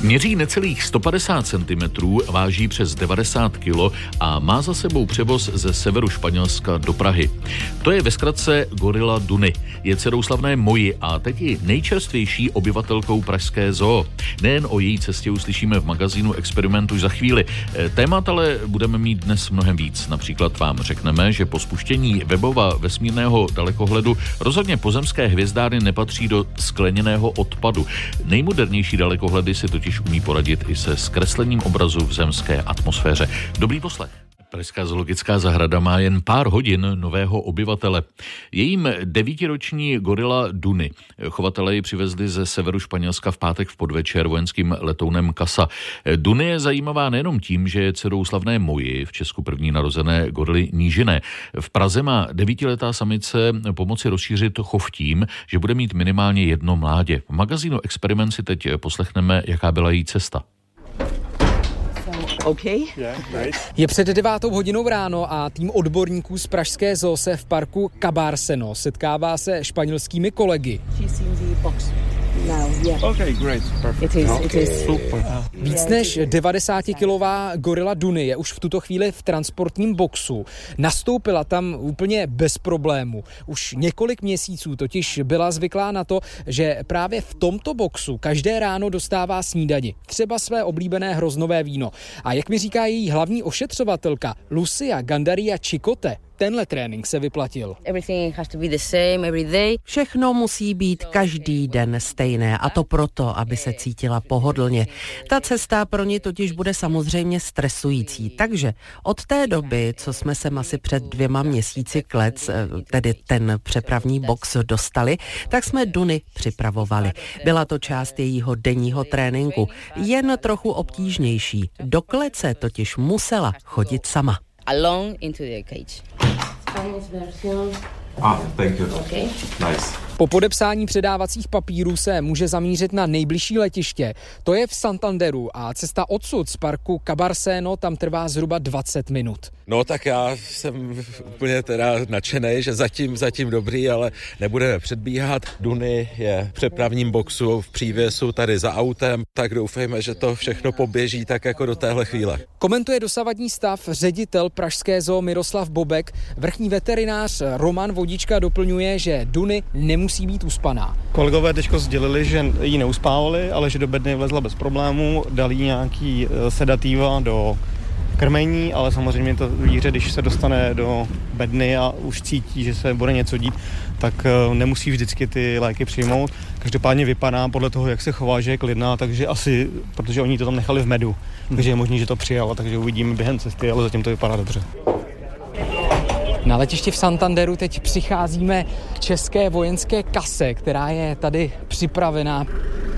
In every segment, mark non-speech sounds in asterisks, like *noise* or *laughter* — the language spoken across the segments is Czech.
Měří necelých 150 cm, váží přes 90 kg a má za sebou převoz ze severu Španělska do Prahy. To je ve zkratce gorila Duny. Je dcerou slavné Moji a teď i nejčerstvější obyvatelkou Pražské zoo. Nejen o její cestě uslyšíme v magazínu Experiment už za chvíli. Eh, témat ale budeme mít dnes mnohem víc. Například vám řekneme, že po spuštění webova vesmírného dalekohledu rozhodně pozemské hvězdárny nepatří do skleněného odpadu. Nejmodernější dalekohledy si totiž totiž umí poradit i se zkreslením obrazu v zemské atmosféře. Dobrý poslech. Pražská zoologická zahrada má jen pár hodin nového obyvatele. Jejím devítiroční gorila Duny. Chovatele ji přivezli ze severu Španělska v pátek v podvečer vojenským letounem Kasa. Duny je zajímavá nejenom tím, že je dcerou slavné Moji, v Česku první narozené gorily Nížiné. V Praze má devítiletá samice pomoci rozšířit chov tím, že bude mít minimálně jedno mládě. V magazínu Experiment si teď poslechneme, jaká byla její cesta. Okay. Je před devátou hodinou ráno a tým odborníků z Pražské zoo se v parku Cabárseno setkává se španělskými kolegy. Víc než 90-kilová gorila Duny je už v tuto chvíli v transportním boxu. Nastoupila tam úplně bez problému. Už několik měsíců totiž byla zvyklá na to, že právě v tomto boxu každé ráno dostává snídani. Třeba své oblíbené hroznové víno. A jak mi říká její hlavní ošetřovatelka Lucia Gandaria Chicote, tenhle trénink se vyplatil. Všechno musí být každý den stejné a to proto, aby se cítila pohodlně. Ta cesta pro ní totiž bude samozřejmě stresující, takže od té doby, co jsme se asi před dvěma měsíci klec, eh, tedy ten přepravní box dostali, tak jsme Duny připravovali. Byla to část jejího denního tréninku, jen trochu obtížnější. Do klece totiž musela chodit sama. Along into the cage. Spanish version. Ah, thank you. Okay. Nice. Po podepsání předávacích papírů se může zamířit na nejbližší letiště. To je v Santanderu a cesta odsud z parku Cabarseno tam trvá zhruba 20 minut. No tak já jsem úplně teda nadšený, že zatím, zatím dobrý, ale nebudeme předbíhat. Duny je v přepravním boxu v přívěsu tady za autem, tak doufejme, že to všechno poběží tak jako do téhle chvíle. Komentuje dosavadní stav ředitel Pražské zoo Miroslav Bobek. Vrchní veterinář Roman Vodička doplňuje, že Duny nemusí musí být uspaná. Kolegové teďko sdělili, že ji neuspávali, ale že do bedny vlezla bez problémů, dali nějaký eh, sedativa do krmení, ale samozřejmě to zvíře, když se dostane do bedny a už cítí, že se bude něco dít, tak eh, nemusí vždycky ty léky přijmout. Každopádně vypadá podle toho, jak se chová, že je klidná, takže asi, protože oni to tam nechali v medu, takže je možné, že to přijala, takže uvidíme během cesty, ale zatím to vypadá dobře. Na letišti v Santanderu teď přicházíme k české vojenské kase, která je tady připravená.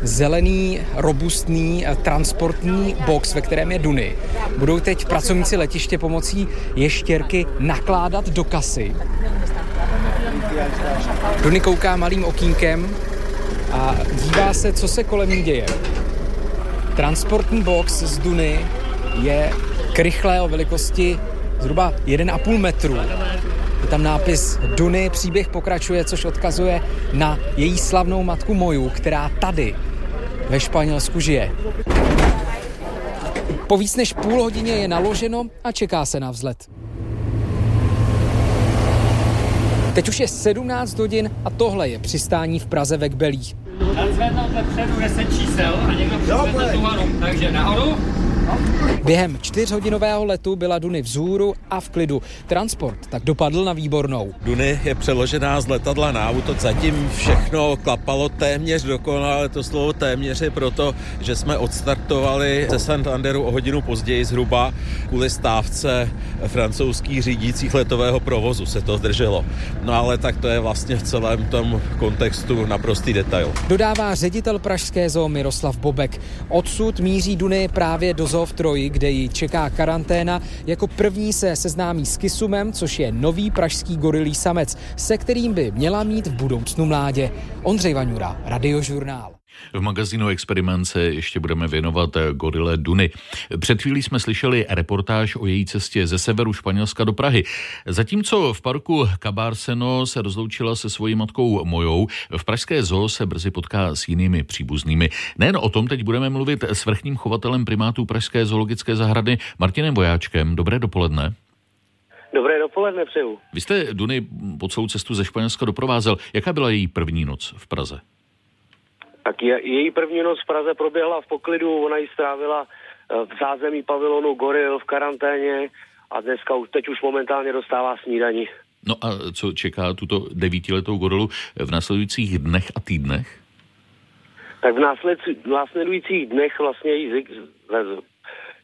Zelený, robustný eh, transportní box, ve kterém je Duny. Budou teď pracovníci letiště pomocí ještěrky nakládat do kasy. Duny kouká malým okýnkem a dívá se, co se kolem ní děje. Transportní box z Duny je krychlé o velikosti zhruba 1,5 metru. Je tam nápis Duny, příběh pokračuje, což odkazuje na její slavnou matku Moju, která tady ve Španělsku žije. Po víc než půl hodině je naloženo a čeká se na vzlet. Teď už je 17 hodin a tohle je přistání v Praze ve Kbelích. Zvednout vepředu 10 čísel a někdo přizvedne tu Takže nahoru, Během čtyřhodinového letu byla Duny vzhůru a v klidu. Transport tak dopadl na výbornou. Duny je přeložená z letadla na auto. Zatím všechno klapalo téměř dokonale. To slovo téměř je proto, že jsme odstartovali ze Santanderu o hodinu později zhruba kvůli stávce francouzských řídících letového provozu se to zdrželo. No ale tak to je vlastně v celém tom kontextu naprostý detail. Dodává ředitel Pražské zoo Miroslav Bobek. Odsud míří Duny právě do zoo v Troji, kde ji čeká karanténa. Jako první se seznámí s Kisumem, což je nový pražský gorilý samec, se kterým by měla mít v budoucnu mládě. Ondřej Vaňura, Radiožurnál. V magazínu Experiment se ještě budeme věnovat gorile Duny. Před chvílí jsme slyšeli reportáž o její cestě ze severu Španělska do Prahy. Zatímco v parku Cabárseno se rozloučila se svojí matkou Mojou, v pražské zoo se brzy potká s jinými příbuznými. Nejen o tom teď budeme mluvit s vrchním chovatelem primátů Pražské zoologické zahrady Martinem Vojáčkem. Dobré dopoledne. Dobré dopoledne přeju. Vy jste Duny po celou cestu ze Španělska doprovázel. Jaká byla její první noc v Praze? Tak je, její první noc v Praze proběhla v poklidu, ona ji strávila eh, v zázemí pavilonu Goril v karanténě a dneska už, teď už momentálně dostává snídaní. No a co čeká tuto devítiletou gorilu v následujících dnech a týdnech? Tak v následujících dnech vlastně jí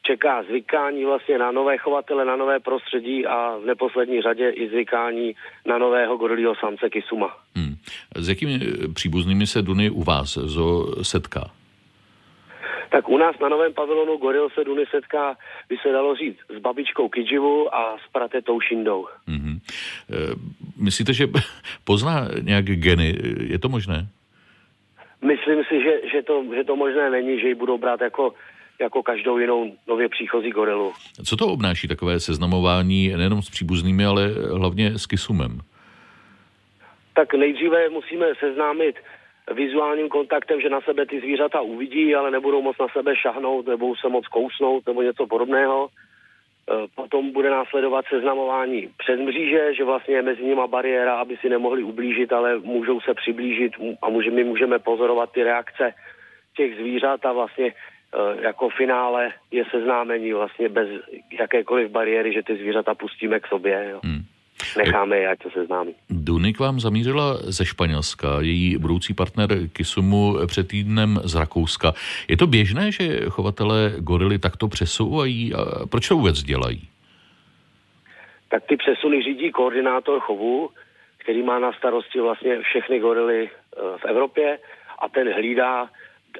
čeká zvykání vlastně na nové chovatele, na nové prostředí a v neposlední řadě i zvykání na nového gorilího samce Kisuma. Hmm. S jakými příbuznými se Duny u vás zo setká? Tak u nás na novém pavilonu Goril se Duny setká, by se dalo říct, s babičkou Kijivu a s pratetou Šindou. Mm-hmm. myslíte, že *laughs* pozná nějak geny? Je to možné? Myslím si, že, že, to, že to možné není, že ji budou brát jako jako každou jinou nově příchozí gorilu. Co to obnáší takové seznamování nejenom s příbuznými, ale hlavně s kysumem? Tak nejdříve musíme seznámit vizuálním kontaktem, že na sebe ty zvířata uvidí, ale nebudou moc na sebe šahnout, nebudou se moc kousnout nebo něco podobného. E, potom bude následovat seznamování přes mříže, že vlastně je mezi nimi bariéra, aby si nemohli ublížit, ale můžou se přiblížit a my můžeme pozorovat ty reakce těch zvířat a vlastně jako finále je seznámení vlastně bez jakékoliv bariéry, že ty zvířata pustíme k sobě. Jo. Hmm. Necháme je, ať se seznámí. Dunik vám zamířila ze Španělska, její budoucí partner Kisumu před týdnem z Rakouska. Je to běžné, že chovatelé gorily takto přesouvají? A proč to vůbec dělají? Tak ty přesuny řídí koordinátor chovu, který má na starosti vlastně všechny gorily eh, v Evropě a ten hlídá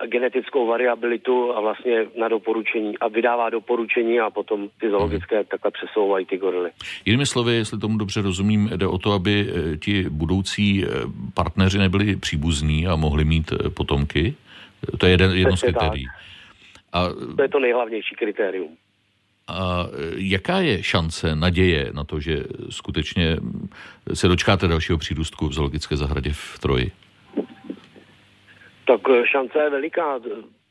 genetickou variabilitu a vlastně na doporučení a vydává doporučení a potom ty zoologické mhm. takhle přesouvají ty gorily. Jinými slovy, jestli tomu dobře rozumím, jde o to, aby eh, ti budoucí eh, partneři nebyli příbuzní a mohli mít eh, potomky. To je jeden, jedno z kritérií. A, to je to nejhlavnější kritérium. A jaká je šance, naděje na to, že skutečně se dočkáte dalšího přírůstku v zoologické zahradě v Troji? Tak eh, šance je veliká.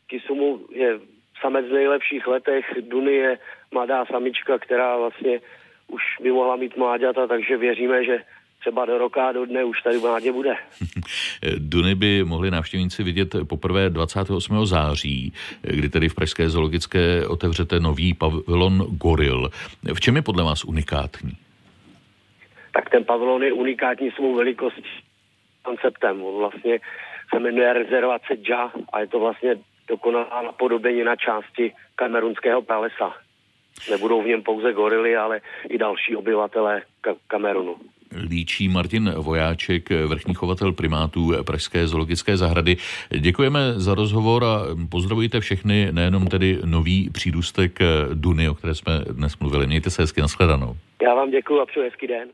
Kisumu je samec v nejlepších letech, Duny je mladá samička, která vlastně už by mohla mít mláďata, takže věříme, že třeba do roka, do dne už tady mládě bude. *laughs* Duny by mohli návštěvníci vidět poprvé 28. září, kdy tedy v Pražské zoologické otevřete nový pavilon Goril. V čem je podle vás unikátní? Tak ten pavilon je unikátní svou velikostí konceptem. On vlastně se jmenuje rezervace Dža a je to vlastně dokonalá napodobení na části kamerunského pralesa. Nebudou v něm pouze gorily, ale i další obyvatelé Ka- Kamerunu. Líčí Martin Vojáček, vrchní chovatel primátů Pražské zoologické zahrady. Děkujeme za rozhovor a pozdravujte všechny, nejenom tedy nový přírůstek Duny, o které jsme dnes mluvili. Mějte se hezky, nashledanou. Já vám děkuji a přeju hezký den.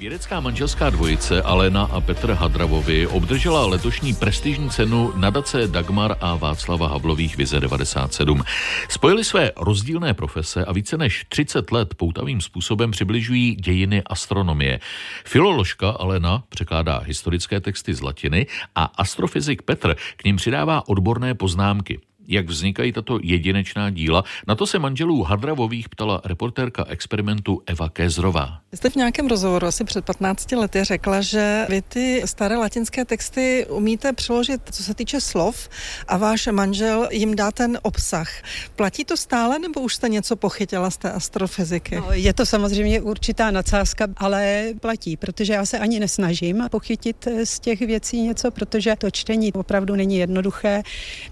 Vědecká manželská dvojice Alena a Petr Hadravovi obdržela letošní prestižní cenu nadace Dagmar a Václava Havlových Vize 97. Spojili své rozdílné profese a více než 30 let poutavým způsobem přibližují dějiny astronomie. Filoložka Alena překládá historické texty z latiny a astrofyzik Petr k ním přidává odborné poznámky jak vznikají tato jedinečná díla. Na to se manželů Hadravových ptala reportérka experimentu Eva Kézrová. Jste v nějakém rozhovoru asi před 15 lety řekla, že vy ty staré latinské texty umíte přeložit, co se týče slov, a váš manžel jim dá ten obsah. Platí to stále, nebo už jste něco pochytila z té astrofyziky? No, je to samozřejmě určitá nadsázka, ale platí, protože já se ani nesnažím pochytit z těch věcí něco, protože to čtení opravdu není jednoduché,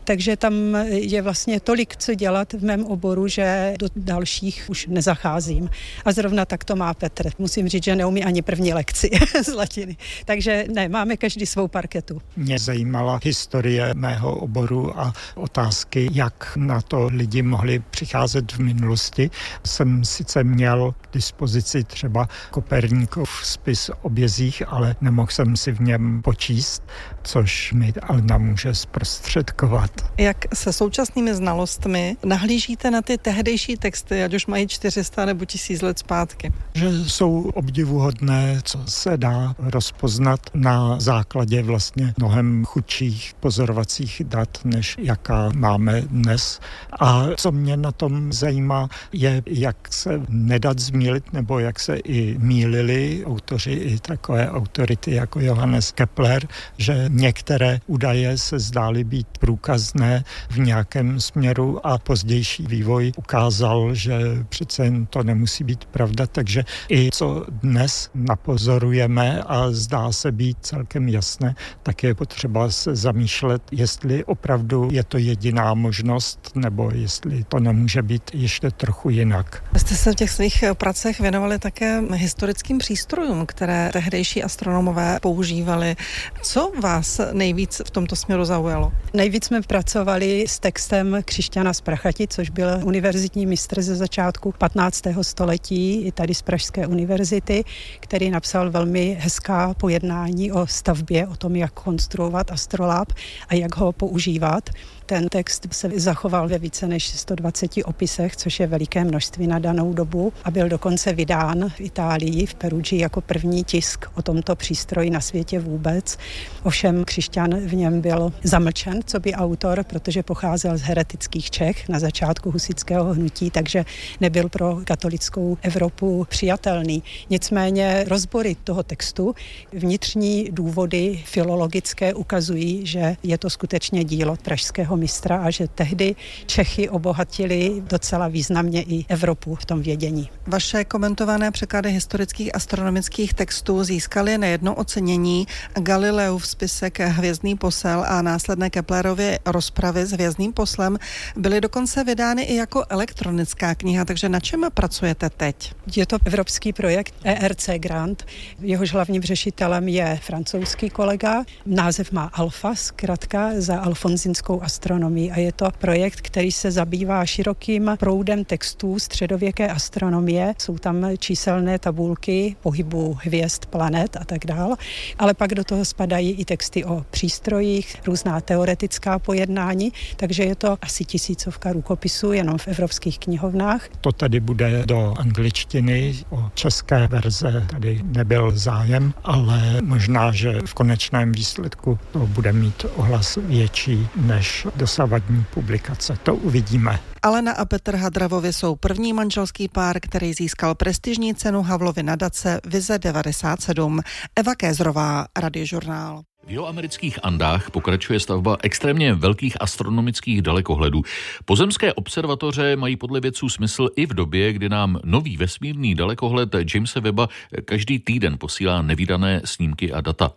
takže tam je vlastně tolik co dělat v mém oboru, že do dalších už nezacházím. A zrovna tak to má Petr. Musím říct, že neumí ani první lekci *laughs* z latiny. Takže ne, máme každý svou parketu. Mě zajímala historie mého oboru a otázky, jak na to lidi mohli přicházet v minulosti. Jsem sice měl k dispozici třeba Koperníkov spis o bězích, ale nemohl jsem si v něm počíst, což mi Alna může zprostředkovat. Jak se současnými znalostmi nahlížíte na ty tehdejší texty, ať už mají 400 nebo 1000 let zpátky? Že jsou obdivuhodné, co se dá rozpoznat na základě vlastně mnohem chudších pozorovacích dat, než jaká máme dnes. A co mě na tom zajímá, je, jak se nedat zmílit, nebo jak se i mýlili autoři i takové autority jako Johannes Kepler, že některé údaje se zdály být průkazné v nějakém směru a pozdější vývoj ukázal, že přece jen to nemusí být pravda, takže i co dnes napozorujeme a zdá se být celkem jasné, tak je potřeba se zamýšlet, jestli opravdu je to jediná možnost, nebo jestli to nemůže být ještě trochu jinak. Jste se v těch svých pracech věnovali také historickým přístrojům, které tehdejší astronomové používali. Co vás nejvíc v tomto směru zaujalo? Nejvíc jsme pracovali s textem Křišťana z Prachati, což byl univerzitní mistr ze začátku 15. století, i tady z Pražské univerzity, který napsal velmi hezká pojednání o stavbě, o tom, jak konstruovat astrolab a jak ho používat. Ten text se zachoval ve více než 120 opisech, což je veliké množství na danou dobu a byl dokonce vydán v Itálii, v Perugi jako první tisk o tomto přístroji na světě vůbec. Ovšem Křišťan v něm byl zamlčen, co by autor, protože pocházel z heretických Čech na začátku husického hnutí, takže nebyl pro katolickou Evropu přijatelný. Nicméně rozbory toho textu, vnitřní důvody filologické ukazují, že je to skutečně dílo pražského mistra a že tehdy Čechy obohatili docela významně i Evropu v tom vědění. Vaše komentované překlady historických astronomických textů získaly nejedno ocenění Galileův spisek Hvězdný posel a následné Keplerově rozpravy s Hvězdným poslem byly dokonce vydány i jako elektronická kniha, takže na čem pracujete teď? Je to evropský projekt ERC Grant, jehož hlavním řešitelem je francouzský kolega. Název má Alfa, zkrátka za alfonzinskou astronomii a je to projekt, který se zabývá širokým proudem textů středověké astronomie. Jsou tam číselné tabulky pohybu hvězd, planet a tak dál, ale pak do toho spadají i texty o přístrojích, různá teoretická pojednání, takže je to asi tisícovka rukopisů jenom v evropských knihovnách. To tady bude do angličtiny, o české verze tady nebyl zájem, ale možná, že v konečném výsledku to bude mít ohlas větší než dosavadní publikace. To uvidíme. Alena a Petr Hadravovi jsou první manželský pár, který získal prestižní cenu Havlovy nadace Vize 97. Eva Kézrová, Radiožurnál. V jeho amerických Andách pokračuje stavba extrémně velkých astronomických dalekohledů. Pozemské observatoře mají podle vědců smysl i v době, kdy nám nový vesmírný dalekohled Jamesa Webba každý týden posílá nevýdané snímky a data.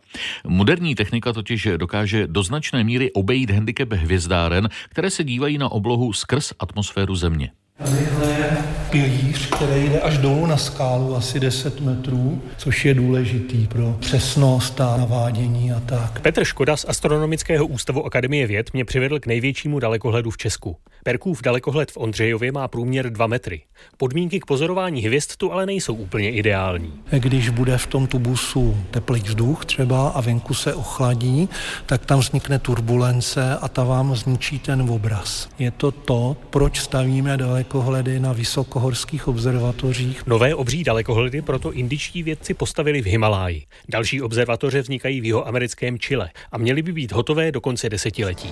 Moderní technika totiž dokáže do značné míry obejít handicap hvězdáren, které se dívají na oblohu skrz atmosféru Země. Tadyhle je pilíř, který jde až dolů na skálu, asi 10 metrů, což je důležitý pro přesnost a navádění a tak. Petr Škoda z Astronomického ústavu Akademie věd mě přivedl k největšímu dalekohledu v Česku. Perkův dalekohled v Ondřejově má průměr 2 metry. Podmínky k pozorování hvězd tu ale nejsou úplně ideální. Když bude v tom tubusu teplý vzduch třeba a venku se ochladí, tak tam vznikne turbulence a ta vám zničí ten obraz. Je to to, proč stavíme dalekohledy na vysokohorských observatořích. Nové obří dalekohledy proto indičtí vědci postavili v Himaláji. Další observatoře vznikají v jeho americkém Chile a měly by být hotové do konce desetiletí.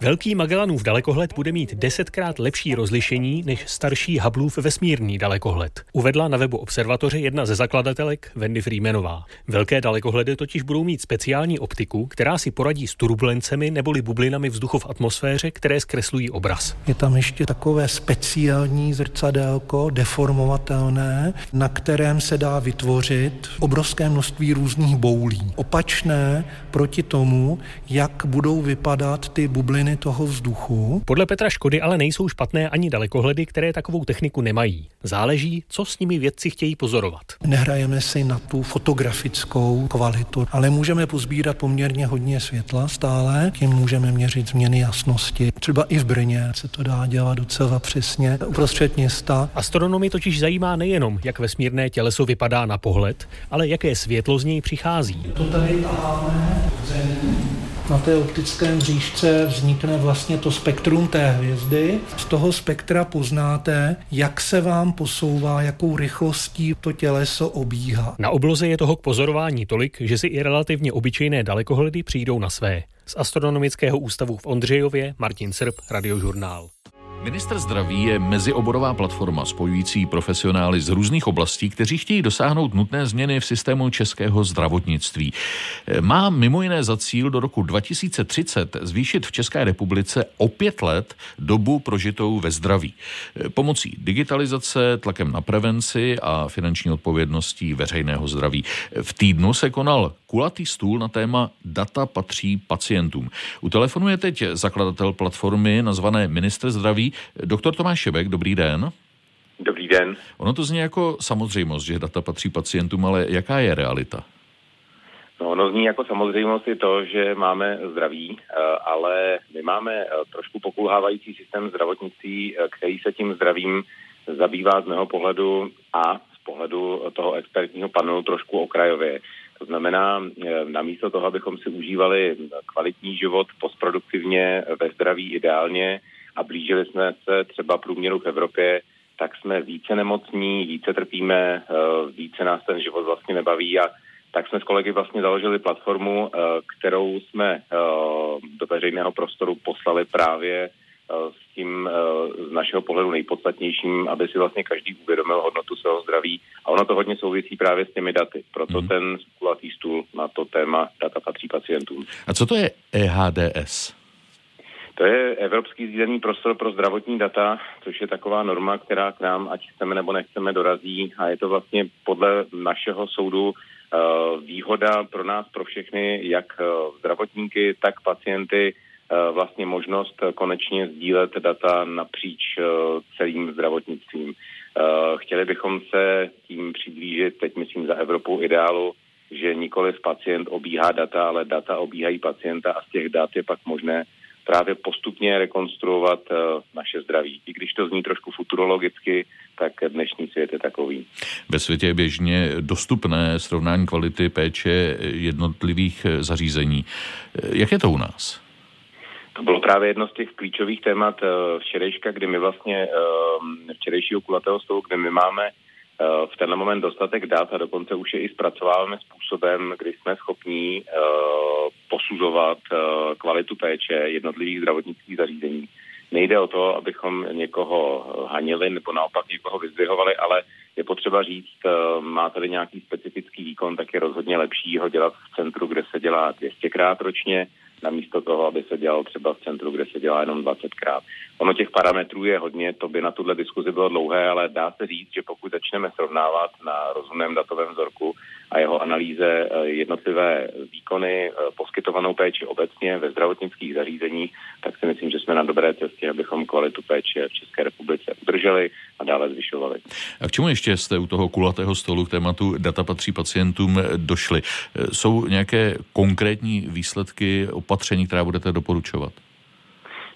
Velký Magellanův dalekohled bude mít desetkrát lepší rozlišení než starší Hubbleův vesmírný dalekohled. Uvedla na webu observatoře jedna ze zakladatelek Wendy Freemanová. Velké dalekohledy totiž budou mít speciální optiku, která si poradí s turbulencemi neboli bublinami vzduchu v atmosféře, které zkreslují zpracují obraz. Je tam ještě takové speciální zrcadélko, deformovatelné, na kterém se dá vytvořit obrovské množství různých boulí. Opačné proti tomu, jak budou vypadat ty bubliny toho vzduchu. Podle Petra Škody ale nejsou špatné ani dalekohledy, které takovou techniku nemají. Záleží, co s nimi vědci chtějí pozorovat. Nehrajeme si na tu fotografickou kvalitu, ale můžeme pozbírat poměrně hodně světla stále, tím můžeme měřit změny jasnosti. Třeba i v Brně se to dá dělat docela přesně uprostřed města. Astronomy totiž zajímá nejenom, jak vesmírné těleso vypadá na pohled, ale jaké světlo z něj přichází. To tady taháme na té optické mřížce vznikne vlastně to spektrum té hvězdy. Z toho spektra poznáte, jak se vám posouvá, jakou rychlostí to těleso obíhá. Na obloze je toho k pozorování tolik, že si i relativně obyčejné dalekohledy přijdou na své. Z Astronomického ústavu v Ondřejově Martin Srb, Radiožurnál. Minister zdraví je mezioborová platforma spojující profesionály z různých oblastí, kteří chtějí dosáhnout nutné změny v systému českého zdravotnictví. Má mimo jiné za cíl do roku 2030 zvýšit v České republice o pět let dobu prožitou ve zdraví. Pomocí digitalizace, tlakem na prevenci a finanční odpovědností veřejného zdraví. V týdnu se konal kulatý stůl na téma Data patří pacientům. U telefonu je teď zakladatel platformy nazvané Minister zdraví, doktor Tomáš Šebek. Dobrý den. Dobrý den. Ono to zní jako samozřejmost, že data patří pacientům, ale jaká je realita? No, ono zní jako samozřejmost i to, že máme zdraví, eh, ale my máme eh, trošku pokulhávající systém zdravotnictví, eh, který se tím zdravím zabývá z mého pohledu a z pohledu toho expertního panelu trošku okrajově. To znamená, namísto toho, abychom si užívali kvalitní život postproduktivně, ve zdraví ideálně a blížili jsme se třeba průměru v Evropě, tak jsme více nemocní, více trpíme, eh, více nás ten život vlastně nebaví a tak jsme s kolegy vlastně založili platformu, eh, kterou jsme do veřejného prostoru poslali právě s tím z našeho pohledu nejpodstatnějším, aby si vlastně každý uvědomil hodnotu svého zdraví. A ono to hodně souvisí právě s těmi daty. Proto hmm. ten kulatý stůl na to téma data patří pacientům. A co to je EHDS? To je Evropský sdílený prostor pro zdravotní data, což je taková norma, která k nám, ať chceme nebo nechceme, dorazí a je to vlastně podle našeho soudu uh, výhoda pro nás, pro všechny, jak uh, zdravotníky, tak pacienty, uh, vlastně možnost konečně sdílet data napříč celým zdravotnictvím. Chtěli bychom se tím přiblížit, teď myslím za Evropu ideálu, že nikoli pacient obíhá data, ale data obíhají pacienta a z těch dat je pak možné právě postupně rekonstruovat uh, naše zdraví. I když to zní trošku futurologicky, tak dnešní svět je takový. Ve světě je běžně dostupné srovnání kvality péče jednotlivých zařízení. Jak je to u nás? To bylo právě jedno z těch klíčových témat včerejška, kdy my vlastně včerejšího kulatého stolu, kde my máme Eh, v tenhle moment dostatek dat a dokonce už je i zpracováváme způsobem, kdy jsme schopní uh, posuzovat uh, kvalitu péče jednotlivých zdravotnických zařízení. Nejde o to, abychom někoho hanili nebo naopak někoho vyzdvihovali, ale je potřeba říct, má tady nějaký specifický výkon, tak je rozhodně lepší ho dělat v centru, kde se dělá 200krát ročně, namísto toho, aby se dělal třeba v centru, kde se dělá jenom 20krát. Ono těch parametrů je hodně, to by na tuhle diskuzi bylo dlouhé, ale dá se říct, že pokud začneme srovnávat na rozumném datovém vzorku a jeho analýze eh, jednotlivé výkony, eh, poskytovanou péči obecně ve zdravotnických zařízeních, tak si myslím, že jsme na dobré cestě, abychom kvalitu péče v České republice udrželi a dále zvyšovali. A k čemu ještě jste u toho kulatého stolu k tématu data patří pacientům došli? Eh, jsou nějaké konkrétní výsledky opatření, která budete doporučovat?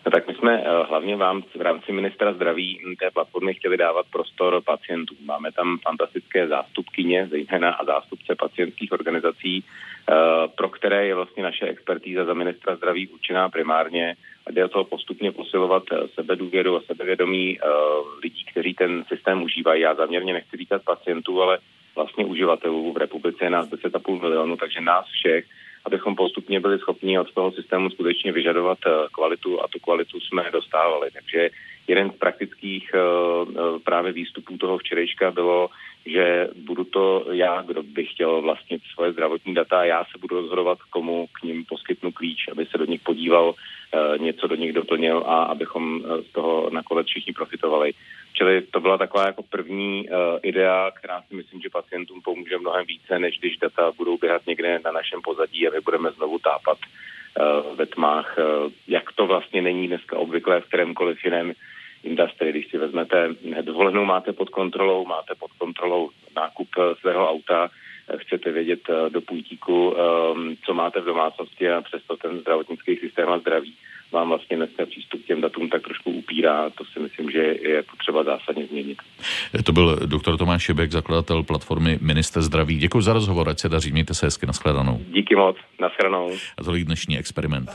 No tak my jsme uh, hlavně vám v rámci ministra zdraví té platformy chtěli dávat prostor pacientům. Máme tam fantastické zástupkyně, zejména a zástupce pacientských organizací, uh, pro které je vlastně naše expertíza za ministra zdraví určená primárně a jde o to postupně posilovat eh, sebedůvěru a sebevědomí lidí, kteří ten systém užívají. Já záměrně nechci říkat pacientů, ale vlastně uživatelů. V republice je nás 10,5 milionu, takže nás všech abychom postupně byli schopni od toho systému skutečně vyžadovat eh, kvalitu a tu kvalitu jsme dostávali. Takže jeden z praktických eh, eh, právě výstupů toho včerejška bylo, že budu to já, kdo bych chtěl vlastnit svoje zdravotní data já se budu rozhodovat, komu k ním poskytnu klíč, aby se do nich podíval, něco do nich doplnil a abychom z toho nakonec všichni profitovali. Čili to byla taková jako první idea, která si myslím, že pacientům pomůže mnohem více, než když data budou běhat někde na našem pozadí a my budeme znovu tápat ve tmách, jak to vlastně není dneska obvyklé v kterémkoliv jiném industrii. Když si vezmete dovolenou, máte pod kontrolou, máte pod kontrolou nákup svého auta, chcete vědět do půjtíku, um, co máte v domácnosti a přesto ten zdravotnický systém a zdraví vám vlastně dneska přístup k těm datům tak trošku upírá. To si myslím, že je potřeba zásadně změnit. To byl doktor Tomáš Šibek, zakladatel platformy Minister zdraví. Děkuji za rozhovor, ať se daří, mějte se hezky, nashledanou. Díky moc, nashledanou. A tolik dnešní experiment.